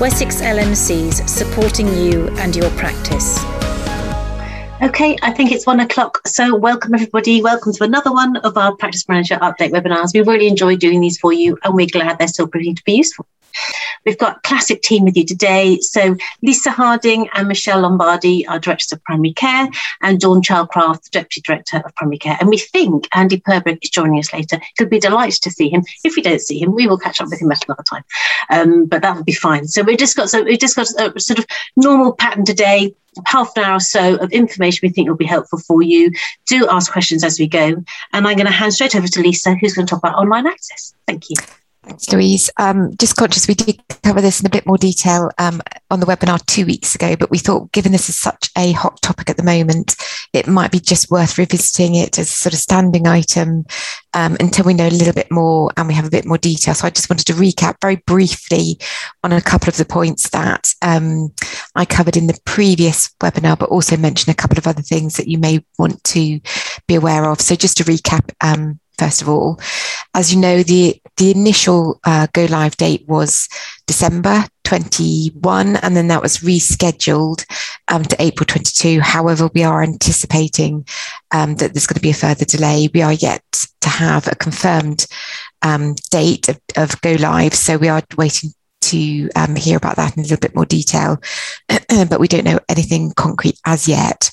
Wessex LMCs supporting you and your practice. Okay, I think it's one o'clock. So, welcome everybody. Welcome to another one of our Practice Manager Update webinars. We really enjoy doing these for you, and we're glad they're still proving to be useful. We've got classic team with you today. So Lisa Harding and Michelle Lombardi are directors of primary care, and Dawn Childcraft, deputy director of primary care. And we think Andy Purbrick is joining us later. He'll be delighted to see him. If we don't see him, we will catch up with him at another time. Um, but that will be fine. So we've just got so we've just got a sort of normal pattern today half an hour or so of information we think will be helpful for you. Do ask questions as we go. And I'm going to hand straight over to Lisa, who's going to talk about online access. Thank you. Thanks, Louise. Um, just conscious we did cover this in a bit more detail um, on the webinar two weeks ago, but we thought given this is such a hot topic at the moment, it might be just worth revisiting it as a sort of standing item um, until we know a little bit more and we have a bit more detail. So I just wanted to recap very briefly on a couple of the points that um, I covered in the previous webinar, but also mention a couple of other things that you may want to be aware of. So just to recap, um, first of all. As you know, the, the initial uh, go live date was December 21, and then that was rescheduled um, to April 22. However, we are anticipating um, that there's going to be a further delay. We are yet to have a confirmed um, date of, of go live. So we are waiting to um, hear about that in a little bit more detail, but we don't know anything concrete as yet.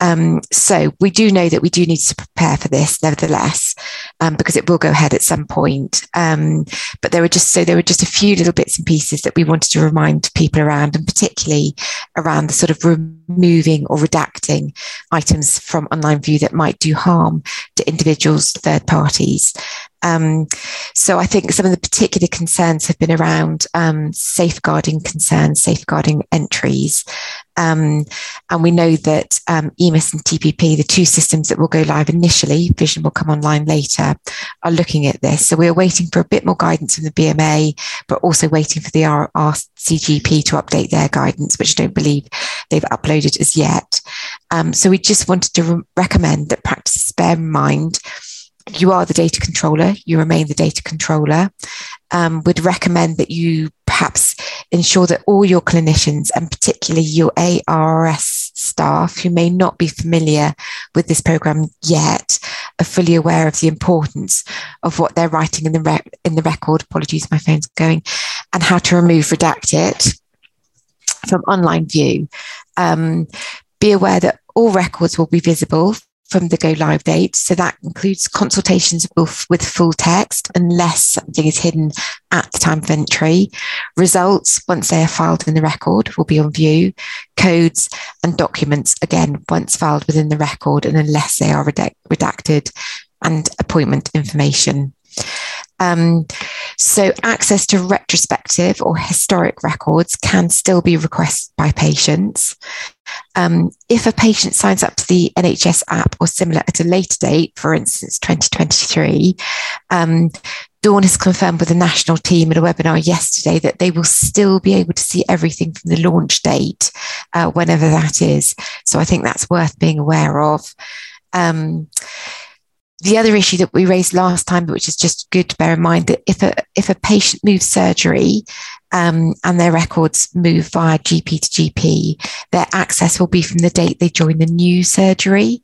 Um, so we do know that we do need to prepare for this, nevertheless, um, because it will go ahead at some point. Um, but there were just so there were just a few little bits and pieces that we wanted to remind people around, and particularly around the sort of removing or redacting items from online view that might do harm to individuals, third parties. Um, so I think some of the particular concerns have been around um, safeguarding concerns, safeguarding entries. Um, and we know that um, EMIS and TPP, the two systems that will go live initially, Vision will come online later, are looking at this. So we're waiting for a bit more guidance from the BMA, but also waiting for the RCGP to update their guidance, which I don't believe they've uploaded as yet. Um, so we just wanted to re- recommend that practices bear in mind you are the data controller, you remain the data controller. Um, would recommend that you perhaps ensure that all your clinicians and particularly your ARRS staff who may not be familiar with this program yet are fully aware of the importance of what they're writing in the rec- in the record. Apologies, my phone's going, and how to remove redact it from online view. Um, be aware that all records will be visible from the go live date. So that includes consultations with full text unless something is hidden at the time of entry. Results, once they are filed in the record, will be on view. Codes and documents, again, once filed within the record and unless they are redacted and appointment information. Um, so access to retrospective or historic records can still be requested by patients. Um, if a patient signs up to the NHS app or similar at a later date, for instance, 2023, um, Dawn has confirmed with the national team at a webinar yesterday that they will still be able to see everything from the launch date, uh, whenever that is. So I think that's worth being aware of. Um, the other issue that we raised last time, which is just good to bear in mind, that if a if a patient moves surgery um, and their records move via GP to GP, their access will be from the date they join the new surgery.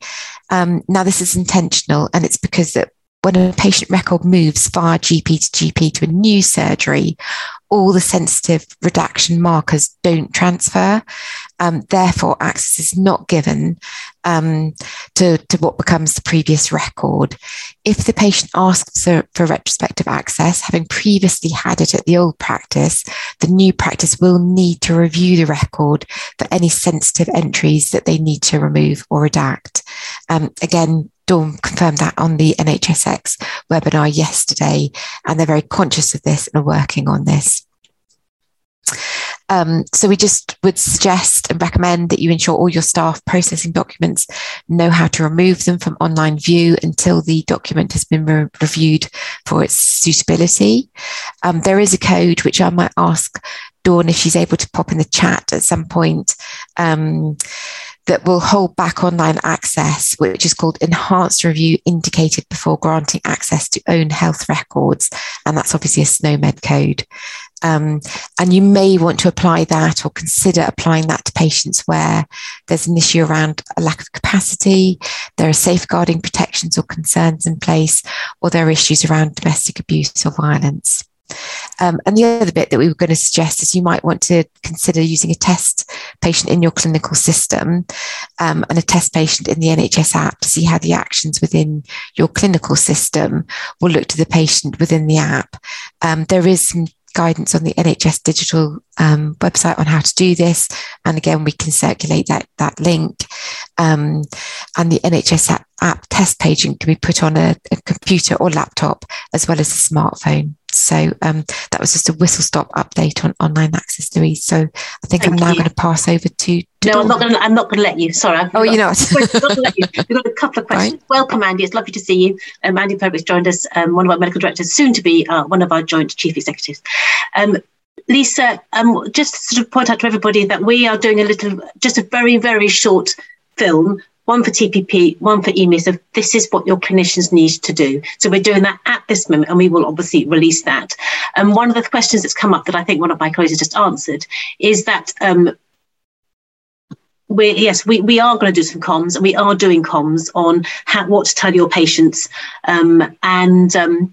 Um, now, this is intentional, and it's because that when a patient record moves via GP to GP to a new surgery, all the sensitive redaction markers don't transfer. Um, therefore, access is not given um, to, to what becomes the previous record. If the patient asks for, for retrospective access, having previously had it at the old practice, the new practice will need to review the record for any sensitive entries that they need to remove or redact. Um, again, Dawn confirmed that on the NHSX webinar yesterday, and they're very conscious of this and are working on this. Um, so we just would suggest and recommend that you ensure all your staff processing documents know how to remove them from online view until the document has been re- reviewed for its suitability. Um, there is a code which I might ask Dawn if she's able to pop in the chat at some point. Um, that will hold back online access, which is called enhanced review indicated before granting access to own health records. And that's obviously a SNOMED code. Um, and you may want to apply that or consider applying that to patients where there's an issue around a lack of capacity, there are safeguarding protections or concerns in place, or there are issues around domestic abuse or violence. Um, and the other bit that we were going to suggest is you might want to consider using a test patient in your clinical system um, and a test patient in the NHS app to see how the actions within your clinical system will look to the patient within the app. Um, there is some guidance on the NHS digital um, website on how to do this. And again, we can circulate that, that link. Um, and the NHS app, app test page can be put on a, a, computer or laptop as well as a smartphone. So um, that was just a whistle stop update on online access, Louise. So I think Thank I'm now going to pass over to. to no, Dawn. I'm not going. To, I'm not going to let you. Sorry. I've oh, you're not. We've got a couple of questions. Right. Welcome, Andy. It's lovely to see you. Um, Andy Purbrick's joined us, um, one of our medical directors, soon to be uh, one of our joint chief executives. Um, Lisa, um, just to sort of point out to everybody that we are doing a little, just a very, very short film one for TPP, one for EMIS of this is what your clinicians need to do. So we're doing that at this moment and we will obviously release that. And one of the questions that's come up that I think one of my colleagues has just answered is that um, we yes, we, we are going to do some comms and we are doing comms on how, what to tell your patients. Um, and um,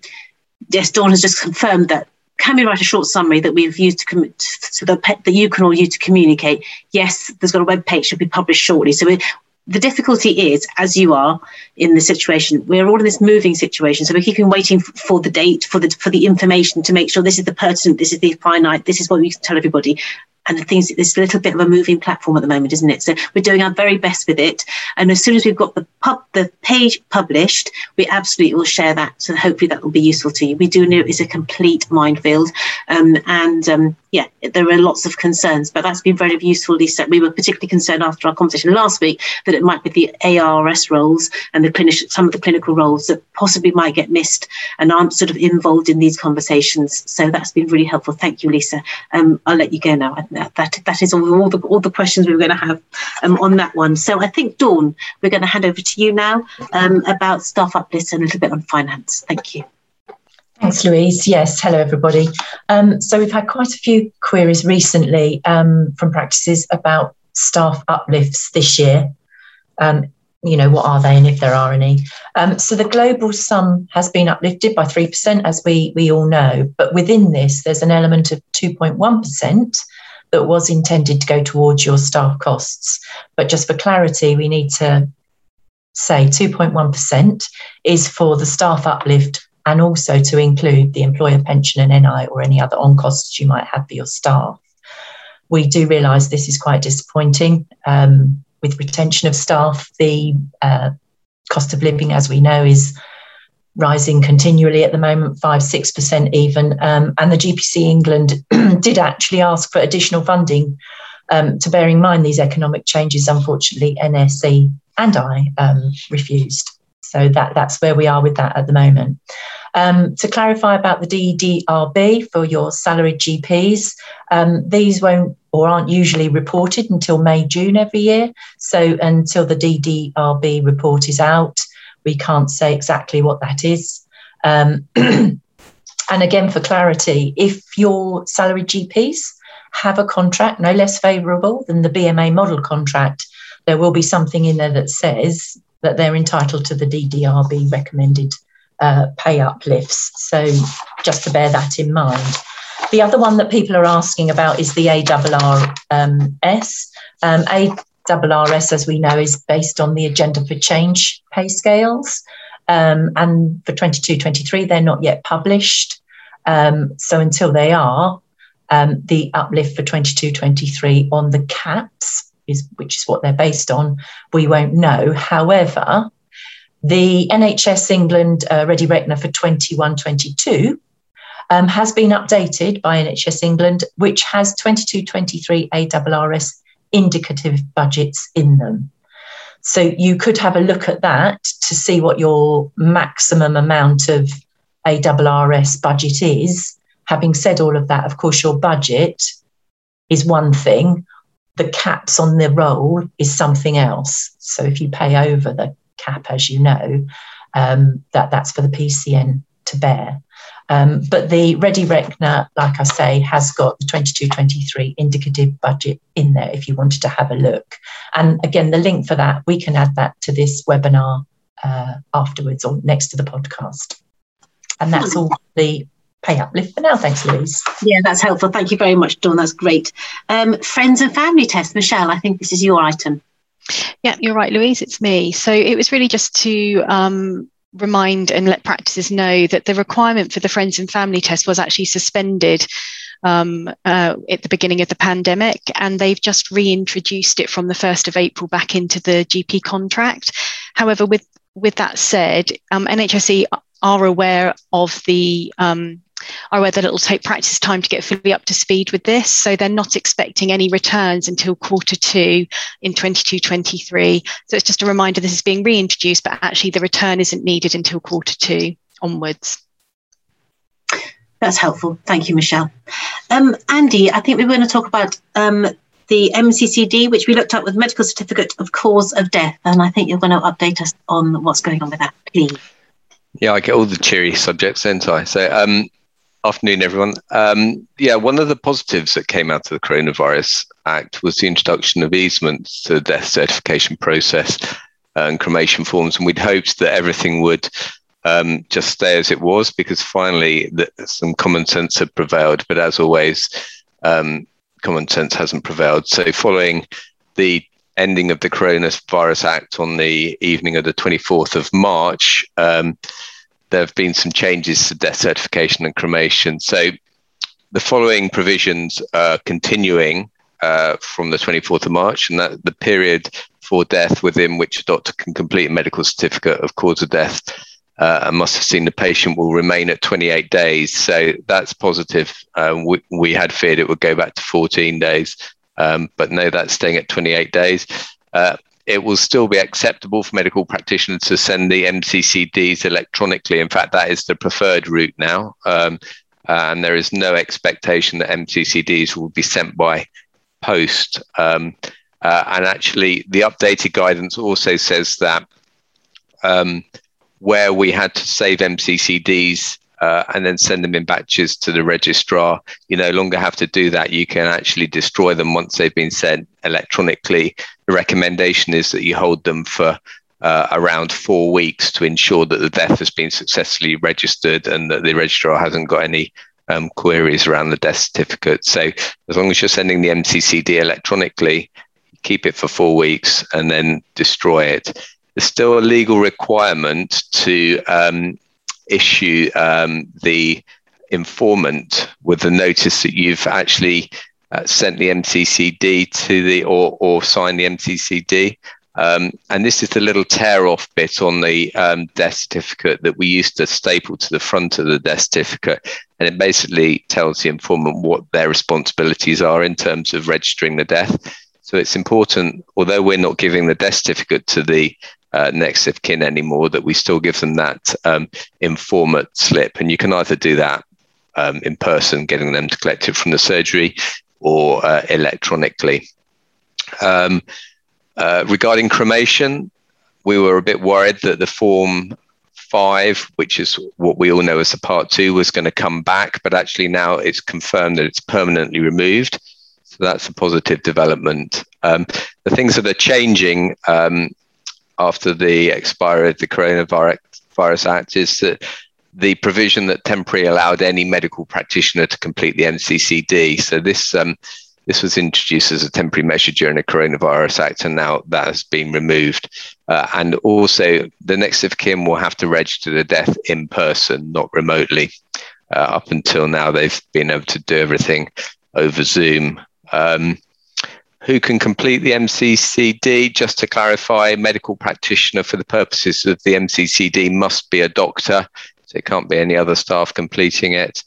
yes, Dawn has just confirmed that can we write a short summary that we've used to com- so that, that you can all use to communicate? Yes, there's got a web page should be published shortly. So we, the difficulty is, as you are in the situation, we're all in this moving situation. So we're keeping waiting for the date, for the for the information to make sure this is the pertinent, this is the finite, this is what we can tell everybody and the things it's a little bit of a moving platform at the moment isn't it? So we're doing our very best with it. And as soon as we've got the pub the page published we absolutely will share that. So hopefully that will be useful to you. We do know it's a complete minefield. Um, and um, yeah there are lots of concerns but that's been very useful lisa. We were particularly concerned after our conversation last week that it might be the ARRS roles and the clinician some of the clinical roles that possibly might get missed and aren't sort of involved in these conversations. So that's been really helpful. Thank you lisa. Um, i'll let you go now that that, that is all, all the all the questions we were going to have um, on that one. So I think Dawn, we're going to hand over to you now um, about staff uplifts and a little bit on finance. Thank you. Thanks, Louise. Yes, hello everybody. Um, so we've had quite a few queries recently um, from practices about staff uplifts this year. Um, you know, what are they and if there are any? Um, so the global sum has been uplifted by 3%, as we, we all know. But within this, there's an element of 2.1% that was intended to go towards your staff costs. But just for clarity, we need to say 2.1% is for the staff uplift and also to include the employer pension and NI or any other on costs you might have for your staff. We do realise this is quite disappointing. Um, with retention of staff, the uh, cost of living, as we know, is rising continually at the moment, five, six percent even. Um, and the GPC England did actually ask for additional funding um, to bear in mind these economic changes. Unfortunately, NHSE and I um, refused. So that, that's where we are with that at the moment. Um, to clarify about the DDRB for your salaried GPs, um, these won't or aren't usually reported until May, June every year. So until the DDRB report is out, we can't say exactly what that is. Um, and again, for clarity, if your salaried GPs have a contract no less favourable than the BMA model contract, there will be something in there that says that they're entitled to the DDRB recommended uh, pay uplifts. So just to bear that in mind. The other one that people are asking about is the ARRS. Um, um, ARRS, as we know, is based on the Agenda for Change pay scales. Um, and for 22 23, they're not yet published. Um, so until they are, um, the uplift for 22 23 on the caps, is, which is what they're based on, we won't know. However, the NHS England uh, Ready Reckoner for 21 22 um, has been updated by NHS England, which has 22 23 ARRS indicative budgets in them. So you could have a look at that to see what your maximum amount of ARRS budget is. Having said all of that, of course, your budget is one thing, the caps on the roll is something else. So if you pay over the cap, as you know, um, that, that's for the PCN to bear. Um, but the Ready Reckoner, like I say, has got the 22-23 indicative budget in there if you wanted to have a look. And again, the link for that, we can add that to this webinar uh, afterwards or next to the podcast. And that's all the pay uplift for now. Thanks, Louise. Yeah, that's helpful. Thank you very much, Dawn. That's great. Um, friends and family test, Michelle, I think this is your item. Yeah, you're right, Louise. It's me. So it was really just to um, remind and let practices know that the requirement for the friends and family test was actually suspended um, uh, at the beginning of the pandemic, and they've just reintroduced it from the 1st of April back into the GP contract. However, with with that said, um, NHSE are aware of the um, are aware that it will take practice time to get fully up to speed with this. So they're not expecting any returns until quarter two in 22 23. So it's just a reminder this is being reintroduced, but actually the return isn't needed until quarter two onwards. That's helpful. Thank you, Michelle. Um, Andy, I think we are going to talk about um, the MCCD, which we looked at with medical certificate of cause of death. And I think you're going to update us on what's going on with that, please. Yeah, I get all the cheery subjects, don't I? So, um, Afternoon, everyone. Um, yeah, one of the positives that came out of the Coronavirus Act was the introduction of easements to the death certification process and cremation forms. And we'd hoped that everything would um, just stay as it was because finally the, some common sense had prevailed. But as always, um, common sense hasn't prevailed. So, following the ending of the Coronavirus Act on the evening of the 24th of March, um, there have been some changes to death certification and cremation. So the following provisions are continuing uh, from the 24th of March, and that the period for death within which a doctor can complete a medical certificate of cause of death uh, and must have seen the patient will remain at 28 days. So that's positive. Uh, we, we, had feared it would go back to 14 days, um, but no, that's staying at 28 days. Uh, it will still be acceptable for medical practitioners to send the MCCDs electronically. In fact, that is the preferred route now. Um, and there is no expectation that MCCDs will be sent by post. Um, uh, and actually, the updated guidance also says that um, where we had to save MCCDs uh, and then send them in batches to the registrar. You no longer have to do that. You can actually destroy them once they've been sent electronically. The recommendation is that you hold them for uh, around four weeks to ensure that the death has been successfully registered and that the registrar hasn't got any um, queries around the death certificate. So as long as you're sending the MCCD electronically, keep it for four weeks and then destroy it. There's still a legal requirement to um, issue um, the informant with the notice that you've actually uh, sent the MCCD to the or or signed the MCCD. Um, and this is the little tear off bit on the um, death certificate that we used to staple to the front of the death certificate. And it basically tells the informant what their responsibilities are in terms of registering the death. So it's important, although we're not giving the death certificate to the uh, next of kin anymore, that we still give them that um, informant slip. And you can either do that um, in person, getting them to collect it from the surgery, or uh, electronically. Um, uh, regarding cremation, we were a bit worried that the form five, which is what we all know as the part two, was going to come back, but actually now it's confirmed that it's permanently removed. So that's a positive development. Um, the things that are changing um, after the expiry of the Coronavirus Act is that the provision that temporarily allowed any medical practitioner to complete the MCCD. So this um, this was introduced as a temporary measure during the Coronavirus Act, and now that has been removed. Uh, and also, the next of kin will have to register the death in person, not remotely. Uh, up until now, they've been able to do everything over Zoom. Um, who can complete the MCCD. Just to clarify, medical practitioner for the purposes of the MCCD must be a doctor, so it can't be any other staff completing it.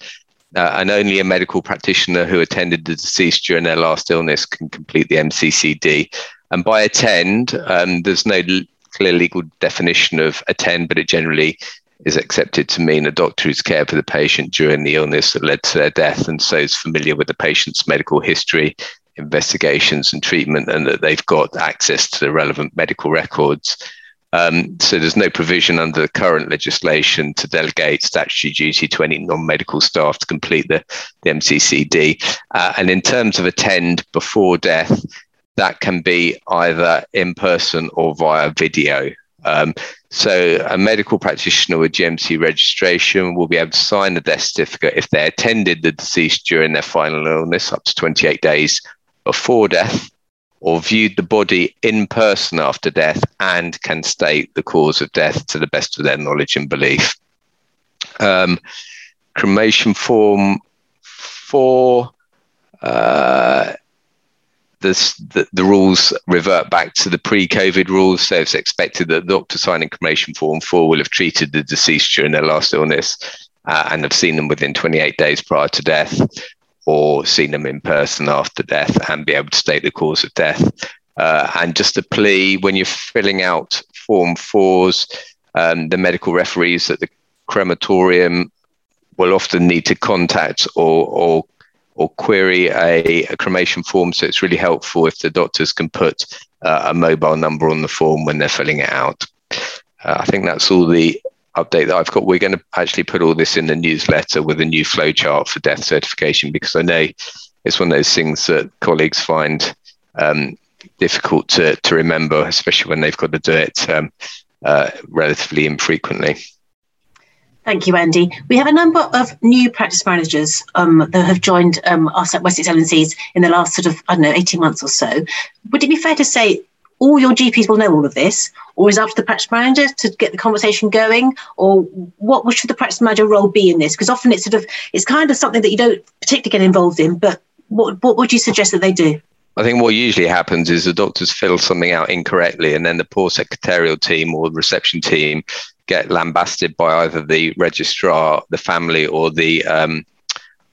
Uh, and only a medical practitioner who attended the deceased during their last illness can complete the MCCD. And by attend, um, there's no clear legal definition of attend, but it generally is accepted to mean a doctor who's cared for the patient during the illness that led to their death and so is familiar with the patient's medical history investigations and treatment and that they've got access to the relevant medical records. Um, so there's no provision under the current legislation to delegate statutory duty to any non-medical staff to complete the, the MCCD. Uh, and in terms of attend before death, that can be either in person or via video. Um, so a medical practitioner with GMC registration will be able to sign a death certificate if they attended the deceased during their final illness up to 28 days before death or viewed the body in person after death and can state the cause of death to the best of their knowledge and belief. Um, cremation form four, uh, the, the, rules revert back to the pre-COVID rules. So it's expected that the doctor signing cremation form four will have treated the deceased during their last illness uh, and have seen them within 28 days prior to death or seen them in person after death and be able to state the cause of death. Uh, and just a plea when you're filling out Form 4s, um, the medical referees at the crematorium will often need to contact or, or, or query a, a cremation form. So it's really helpful if the doctors can put uh, a mobile number on the form when they're filling it out. Uh, I think that's all the update that I've got. We're going to actually put all this in the newsletter with a new flowchart for death certification because I know it's one of those things that colleagues find um, difficult to, to remember, especially when they've got to do it um, uh, relatively infrequently. Thank you, Andy. We have a number of new practice managers um, that have joined um, us at Wessex LMCs in the last sort of, I don't know, 18 months or so. Would it be fair to say all your GPs will know all of this, or is it up to the practice manager to get the conversation going, or what should the practice manager role be in this? Because often it's sort of it's kind of something that you don't particularly get involved in, but what what would you suggest that they do? I think what usually happens is the doctors fill something out incorrectly, and then the poor secretarial team or reception team get lambasted by either the registrar, the family, or the um,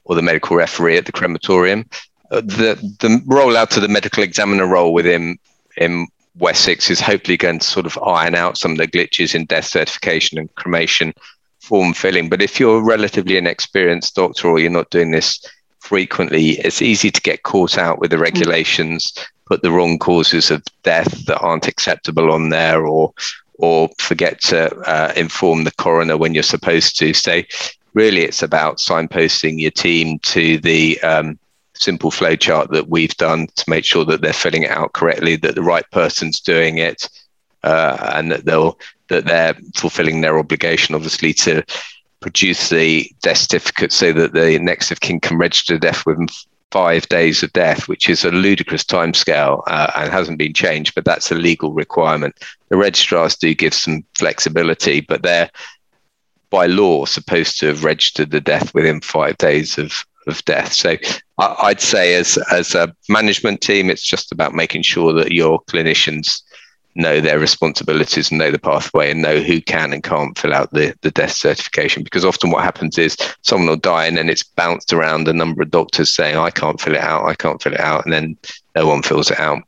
or the medical referee at the crematorium. Uh, the the rollout to the medical examiner role within in Wessex is hopefully going to sort of iron out some of the glitches in death certification and cremation form filling. But if you're a relatively inexperienced doctor or you're not doing this frequently, it's easy to get caught out with the mm. regulations, put the wrong causes of death that aren't acceptable on there, or or forget to uh, inform the coroner when you're supposed to. So really, it's about signposting your team to the um, simple flowchart that we've done to make sure that they're filling it out correctly, that the right person's doing it, uh, and that they'll that they're fulfilling their obligation, obviously, to produce the death certificate so that the next of kin can register death within five days of death, which is a ludicrous timescale uh, and hasn't been changed, but that's a legal requirement. The registrars do give some flexibility, but they're by law supposed to have registered the death within five days of, of death. So I'd say as as a management team, it's just about making sure that your clinicians know their responsibilities and know the pathway and know who can and can't fill out the, the death certification. Because often what happens is someone will die and then it's bounced around a number of doctors saying, I can't fill it out, I can't fill it out, and then no one fills it out.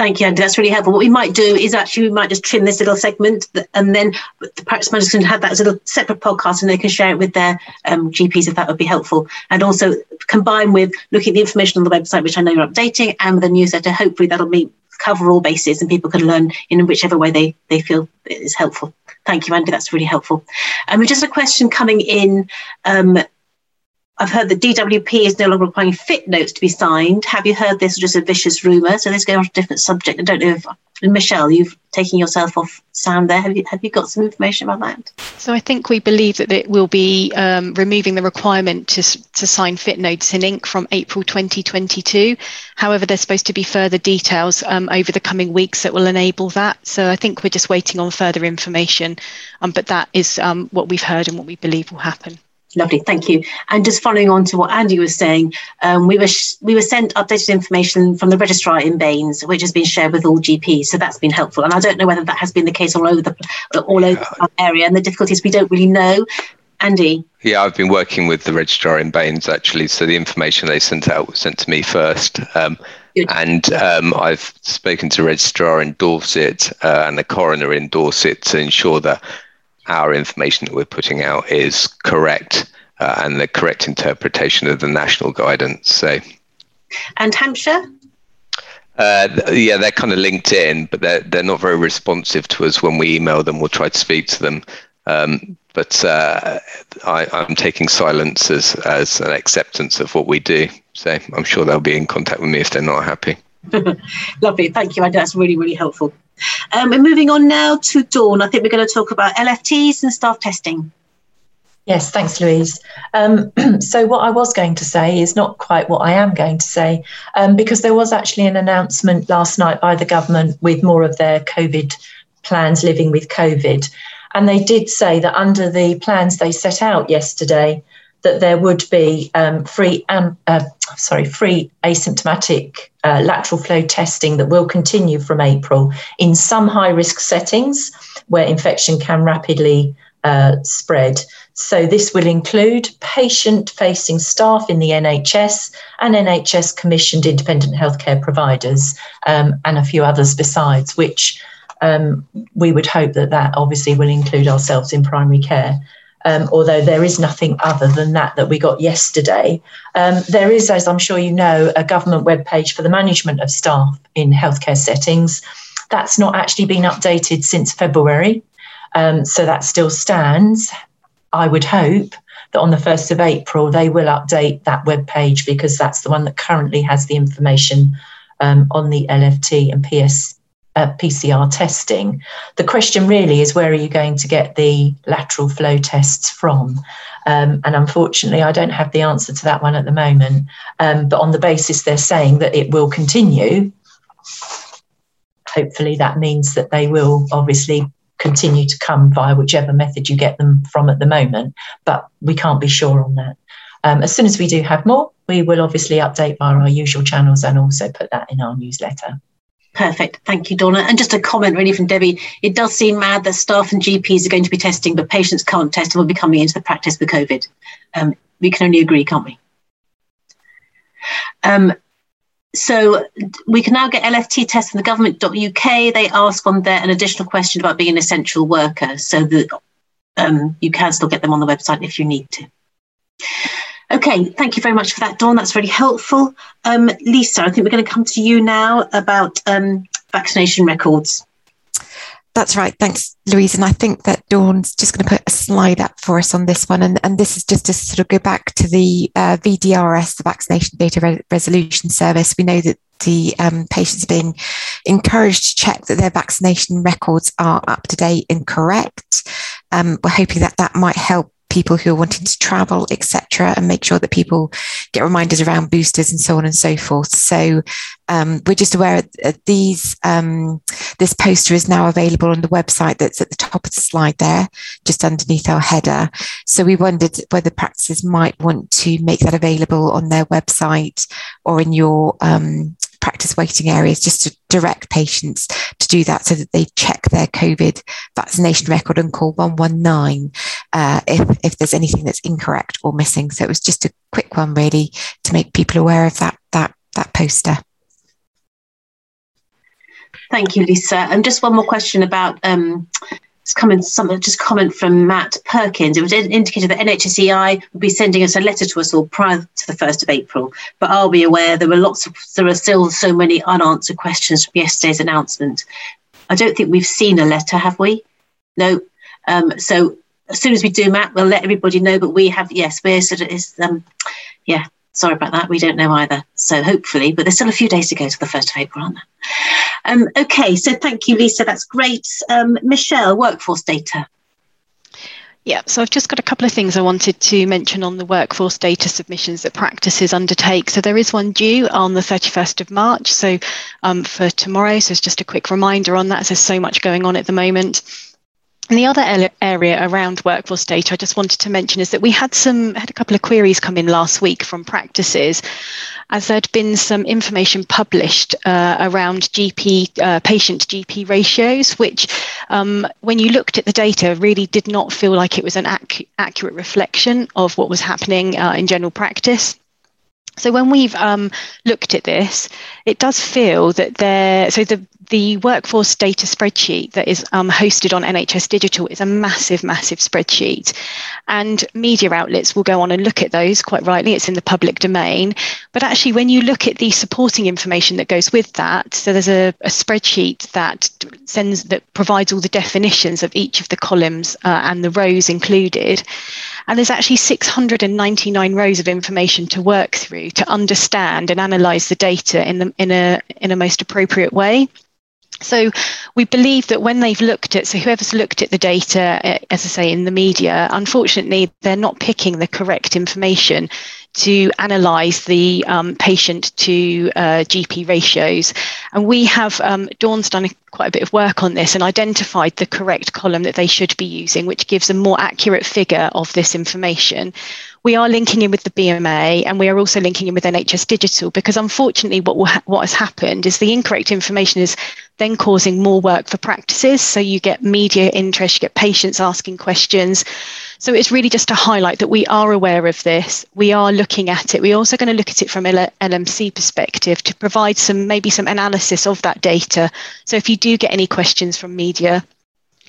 Thank you, Andy. That's really helpful. What we might do is actually we might just trim this little segment, and then the practice managers can have that as a little separate podcast, and they can share it with their um, GPs if that would be helpful. And also combine with looking at the information on the website, which I know you're updating, and the newsletter. Hopefully, that'll be cover all bases, and people can learn in whichever way they they feel is helpful. Thank you, Andy. That's really helpful. And um, just a question coming in. Um, I've heard that DWP is no longer requiring fit notes to be signed. Have you heard this just a vicious rumour? So let's go on a different subject. I don't know if Michelle, you've taken yourself off sound there. Have you have you got some information about that? So I think we believe that it will be um, removing the requirement to to sign fit notes in ink from April 2022. However, there's supposed to be further details um, over the coming weeks that will enable that. So I think we're just waiting on further information. Um, but that is um, what we've heard and what we believe will happen. Lovely, thank you. And just following on to what Andy was saying, um, we were sh- we were sent updated information from the registrar in BaNES, which has been shared with all GPs. So that's been helpful. And I don't know whether that has been the case all over the all over the area. And the difficulties we don't really know. Andy. Yeah, I've been working with the registrar in BaNES actually. So the information they sent out was sent to me first. Um, and um, I've spoken to registrar in Dorset uh, and the coroner in Dorset to ensure that our information that we're putting out is correct uh, and the correct interpretation of the national guidance. So, and Hampshire. Uh, yeah, they're kind of linked in, but they're they're not very responsive to us when we email them or try to speak to them. Um, but uh, I, am taking silence as as an acceptance of what we do. So I'm sure they'll be in contact with me if they're not happy. Lovely, thank you. I that's really really helpful. Um, and moving on now to Dawn. I think we're going to talk about LFTs and staff testing. Yes, thanks, Louise. Um, so, what I was going to say is not quite what I am going to say, um, because there was actually an announcement last night by the government with more of their COVID plans living with COVID. And they did say that under the plans they set out yesterday, that there would be um, free, um, uh, sorry, free asymptomatic uh, lateral flow testing that will continue from April in some high risk settings where infection can rapidly uh, spread. So, this will include patient facing staff in the NHS and NHS commissioned independent healthcare providers um, and a few others besides, which um, we would hope that that obviously will include ourselves in primary care. Um, although there is nothing other than that that we got yesterday. Um, there is, as I'm sure you know, a government webpage for the management of staff in healthcare settings. That's not actually been updated since February. Um, so that still stands. I would hope that on the 1st of April, they will update that webpage because that's the one that currently has the information um, on the LFT and PS, uh, PCR testing. The question really is where are you going to get the lateral flow tests from? Um, and unfortunately, I don't have the answer to that one at the moment. Um, but on the basis they're saying that it will continue, hopefully that means that they will obviously continue to come via whichever method you get them from at the moment, but we can't be sure on that. Um, as soon as we do have more, we will obviously update via our usual channels and also put that in our newsletter. Perfect. Thank you, Donna. And just a comment really from Debbie. It does seem mad that staff and GPs are going to be testing, but patients can't test and will be coming into the practice with COVID. Um, we can only agree, can't we? Um, so we can now get LFT tests from the government.uk. They ask on there an additional question about being an essential worker, so that um, you can still get them on the website if you need to. Okay, thank you very much for that, Dawn. That's really helpful. Um, Lisa, I think we're going to come to you now about um, vaccination records. That's right. Thanks, Louise. And I think that Dawn's just going to put a slide up for us on this one. And, and this is just to sort of go back to the uh, VDRS, the Vaccination Data Re- Resolution Service. We know that the um, patients are being encouraged to check that their vaccination records are up to date and correct. Um, we're hoping that that might help people who are wanting to travel, etc., and make sure that people get reminders around boosters and so on and so forth. So um, we're just aware that these um, this poster is now available on the website that's at the top of the slide there, just underneath our header. So we wondered whether practices might want to make that available on their website or in your um, practice waiting areas just to direct patients to do that so that they check their COVID vaccination record and call 119 uh, if, if there's anything that's incorrect or missing. So it was just a quick one really to make people aware of that, that, that poster. Thank you, Lisa. And just one more question about um, it's coming some just comment from Matt Perkins. It was indicated that NHSEI would be sending us a letter to us all prior to the first of April. But are we aware there were lots of there are still so many unanswered questions from yesterday's announcement? I don't think we've seen a letter, have we? No. Um, so as soon as we do, Matt, we'll let everybody know. But we have yes, we're sort of is um, yeah. Sorry about that. We don't know either. So hopefully, but there's still a few days to go to the first of April, aren't there? Um, okay, so thank you, Lisa. That's great. Um, Michelle, workforce data. Yeah, so I've just got a couple of things I wanted to mention on the workforce data submissions that practices undertake. So there is one due on the 31st of March, so um, for tomorrow. So it's just a quick reminder on that. There's so much going on at the moment. And the other area around workforce data I just wanted to mention is that we had some had a couple of queries come in last week from practices, as there'd been some information published uh, around GP uh, patient GP ratios, which, um, when you looked at the data, really did not feel like it was an ac- accurate reflection of what was happening uh, in general practice. So when we've um, looked at this, it does feel that there. So the the workforce data spreadsheet that is um, hosted on NHS Digital is a massive, massive spreadsheet. And media outlets will go on and look at those quite rightly. It's in the public domain. But actually, when you look at the supporting information that goes with that, so there's a, a spreadsheet that sends that provides all the definitions of each of the columns uh, and the rows included. And there's actually 699 rows of information to work through to understand and analyze the data in, the, in, a, in a most appropriate way. So we believe that when they've looked at, so whoever's looked at the data, eh, as I say, in the media, unfortunately, they're not picking the correct information to analyse the um, patient to uh, GP ratios. And we have, um, Dawn's done quite a bit of work on this and identified the correct column that they should be using, which gives a more accurate figure of this information we are linking in with the BMA and we are also linking in with NHS Digital because unfortunately what ha- what has happened is the incorrect information is then causing more work for practices. So you get media interest you get patients asking questions. So it's really just to highlight that we are aware of this. We are looking at it. We're also going to look at it from a LMC perspective to provide some maybe some analysis of that data. So if you do get any questions from media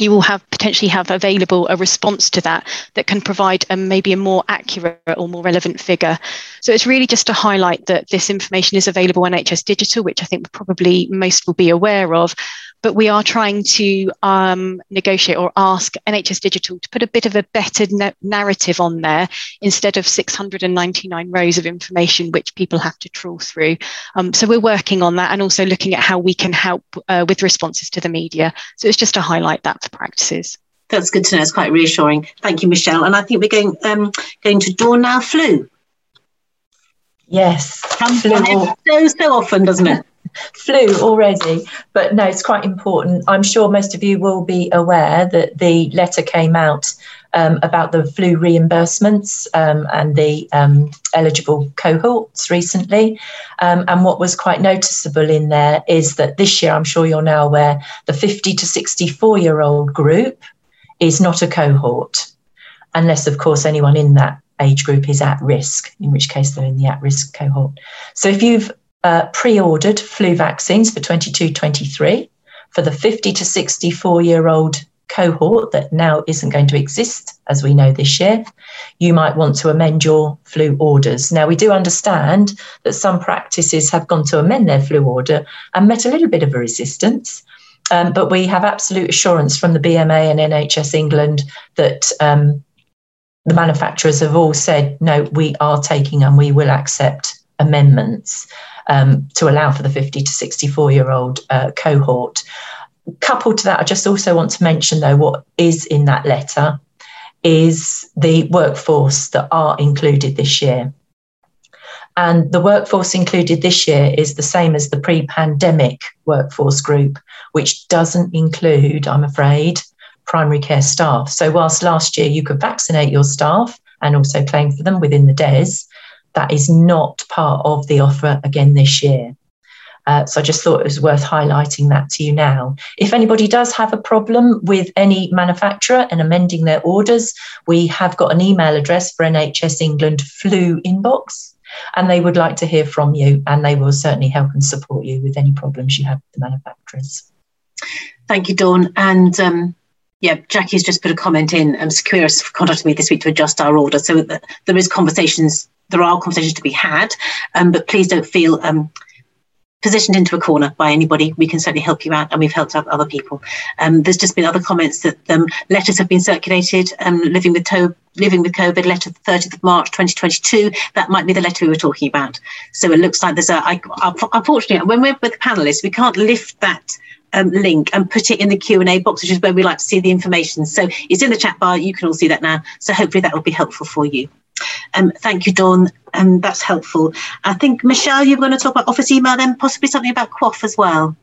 you will have potentially have available a response to that that can provide a, maybe a more accurate or more relevant figure. So it's really just to highlight that this information is available on NHS Digital, which I think probably most will be aware of, but we are trying to um, negotiate or ask NHS Digital to put a bit of a better na- narrative on there instead of 699 rows of information which people have to trawl through. Um, so we're working on that and also looking at how we can help uh, with responses to the media. So it's just to highlight that for practices. That's good to know. It's quite reassuring. Thank you, Michelle. And I think we're going um, going to Dawn now. Flu. Yes, comes so so often, doesn't it? flu already, but no, it's quite important. I'm sure most of you will be aware that the letter came out um, about the flu reimbursements um, and the um, eligible cohorts recently. Um, and what was quite noticeable in there is that this year, I'm sure you're now aware, the 50 to 64 year old group is not a cohort, unless, of course, anyone in that age group is at risk, in which case they're in the at risk cohort. So if you've uh, pre ordered flu vaccines for 22 23 for the 50 to 64 year old cohort that now isn't going to exist, as we know this year, you might want to amend your flu orders. Now, we do understand that some practices have gone to amend their flu order and met a little bit of a resistance. Um, but we have absolute assurance from the BMA and NHS England that um, the manufacturers have all said, no, we are taking and we will accept amendments um, to allow for the 50 to 64 year old uh, cohort. Coupled to that, I just also want to mention, though, what is in that letter is the workforce that are included this year. And the workforce included this year is the same as the pre pandemic workforce group, which doesn't include, I'm afraid, primary care staff. So, whilst last year you could vaccinate your staff and also claim for them within the DES, that is not part of the offer again this year. Uh, so I just thought it was worth highlighting that to you now. If anybody does have a problem with any manufacturer and amending their orders, we have got an email address for NHS England flu inbox, and they would like to hear from you, and they will certainly help and support you with any problems you have with the manufacturers. Thank you, Dawn. And um, yeah, Jackie's just put a comment in. Um, Seqirus contacted me this week to adjust our order, so that there is conversations there are conversations to be had, um, but please don't feel um, positioned into a corner by anybody. We can certainly help you out, and we've helped other people. Um, there's just been other comments that um, letters have been circulated. Um, living with living with COVID, letter 30th of March 2022. That might be the letter we were talking about. So it looks like there's a. I, unfortunately, when we're with panelists, we can't lift that. Um, link and put it in the Q&A box, which is where we like to see the information. So it's in the chat bar. You can all see that now. So hopefully that will be helpful for you. Um, thank you, Dawn. Um, that's helpful. I think, Michelle, you're going to talk about office email, then possibly something about QOF as well.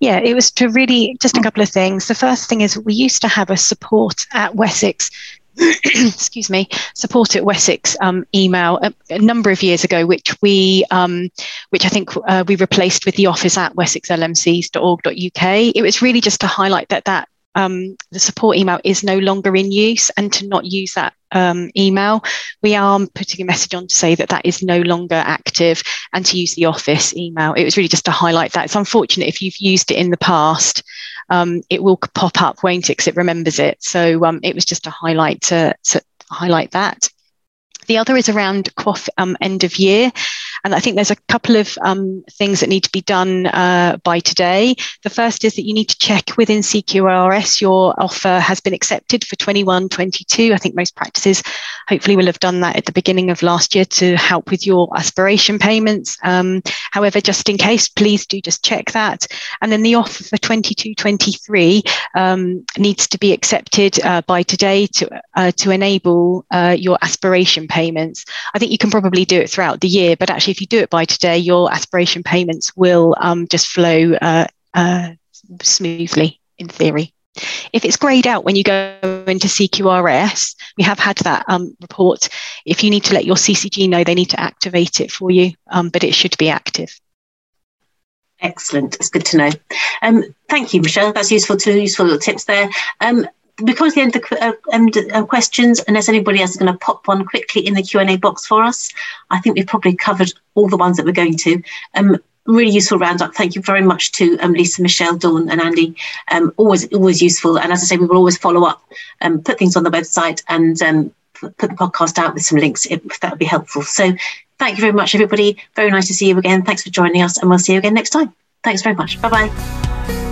Yeah, it was to really just a couple of things. The first thing is we used to have a support at Wessex excuse me, support at Wessex um, email a, a, number of years ago, which we, um, which I think uh, we replaced with the office at wessexlmcs.org.uk. It was really just to highlight that that um, the support email is no longer in use and to not use that um, email, we are putting a message on to say that that is no longer active and to use the office email. It was really just to highlight that. It's unfortunate if you've used it in the past, um, it will pop up, won't it? Because it remembers it. So um, it was just to highlight to, to highlight that. The other is around QOF um, end of year. And I think there's a couple of um, things that need to be done uh, by today. The first is that you need to check within CQRS your offer has been accepted for 21 22. I think most practices hopefully will have done that at the beginning of last year to help with your aspiration payments. Um, however, just in case, please do just check that. And then the offer for 22 23 um, needs to be accepted uh, by today to, uh, to enable uh, your aspiration payments. I think you can probably do it throughout the year, but actually, if you do it by today, your aspiration payments will um, just flow uh, uh, smoothly in theory. If it's greyed out when you go into CQRS, we have had that um, report. If you need to let your CCG know, they need to activate it for you, um, but it should be active. Excellent. It's good to know. Um, thank you, Michelle. That's useful too. Useful little tips there. Um, because the end of uh, end of questions, unless anybody else is going to pop one quickly in the Q and A box for us, I think we've probably covered all the ones that we're going to. Um, really useful roundup. Thank you very much to um, Lisa, Michelle, Dawn, and Andy. Um, always, always useful. And as I say, we will always follow up, um, put things on the website, and um, put the podcast out with some links if that would be helpful. So, thank you very much, everybody. Very nice to see you again. Thanks for joining us, and we'll see you again next time. Thanks very much. Bye bye.